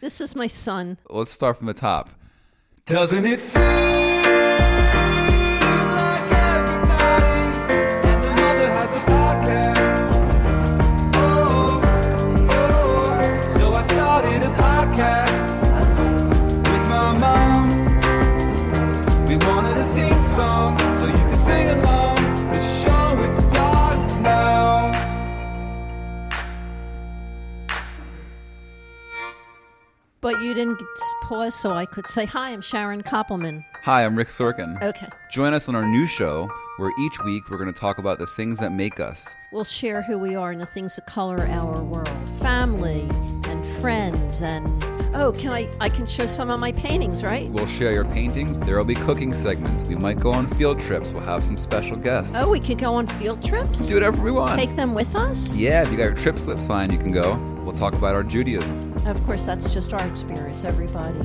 This is my son. Let's start from the top. Doesn't it seem like everybody and their mother has a podcast? Oh, oh, oh, so I started a podcast But you didn't pause so I could say, Hi, I'm Sharon Koppelman. Hi, I'm Rick Sorkin. Okay. Join us on our new show where each week we're going to talk about the things that make us. We'll share who we are and the things that color our world family friends. And oh, can I? I can show some of my paintings, right? We'll share your paintings. There will be cooking segments. We might go on field trips. We'll have some special guests. Oh, we could go on field trips? Do whatever we want. Take them with us? Yeah, if you got your trip slip sign, you can go. We'll talk about our Judaism. Of course, that's just our experience. Everybody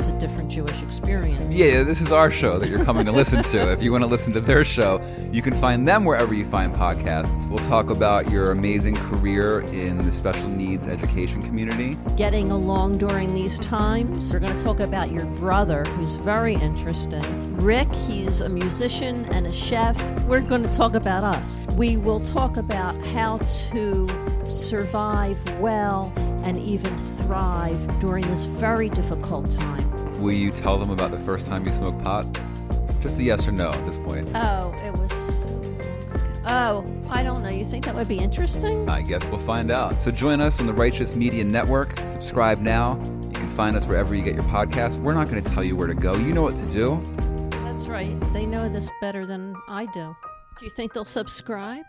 has a different Jewish experience. Yeah, this is our show that you're coming to listen to. If you want to listen to their show, you can find them wherever you find podcasts. We'll talk about your amazing career in the special needs education community. Getting along during these times. We're going to talk about your brother, who's very interesting. Rick, he's a musician and a chef. We're going to talk about us. We will talk about how to survive well and even thrive during this very difficult time. Will you tell them about the first time you smoked pot? Just a yes or no at this point. Oh, it was. Oh, I don't know. You think that would be interesting? I guess we'll find out. So join us on the Righteous Media Network. Subscribe now. You can find us wherever you get your podcasts. We're not going to tell you where to go. You know what to do. That's right. They know this better than I do. Do you think they'll subscribe?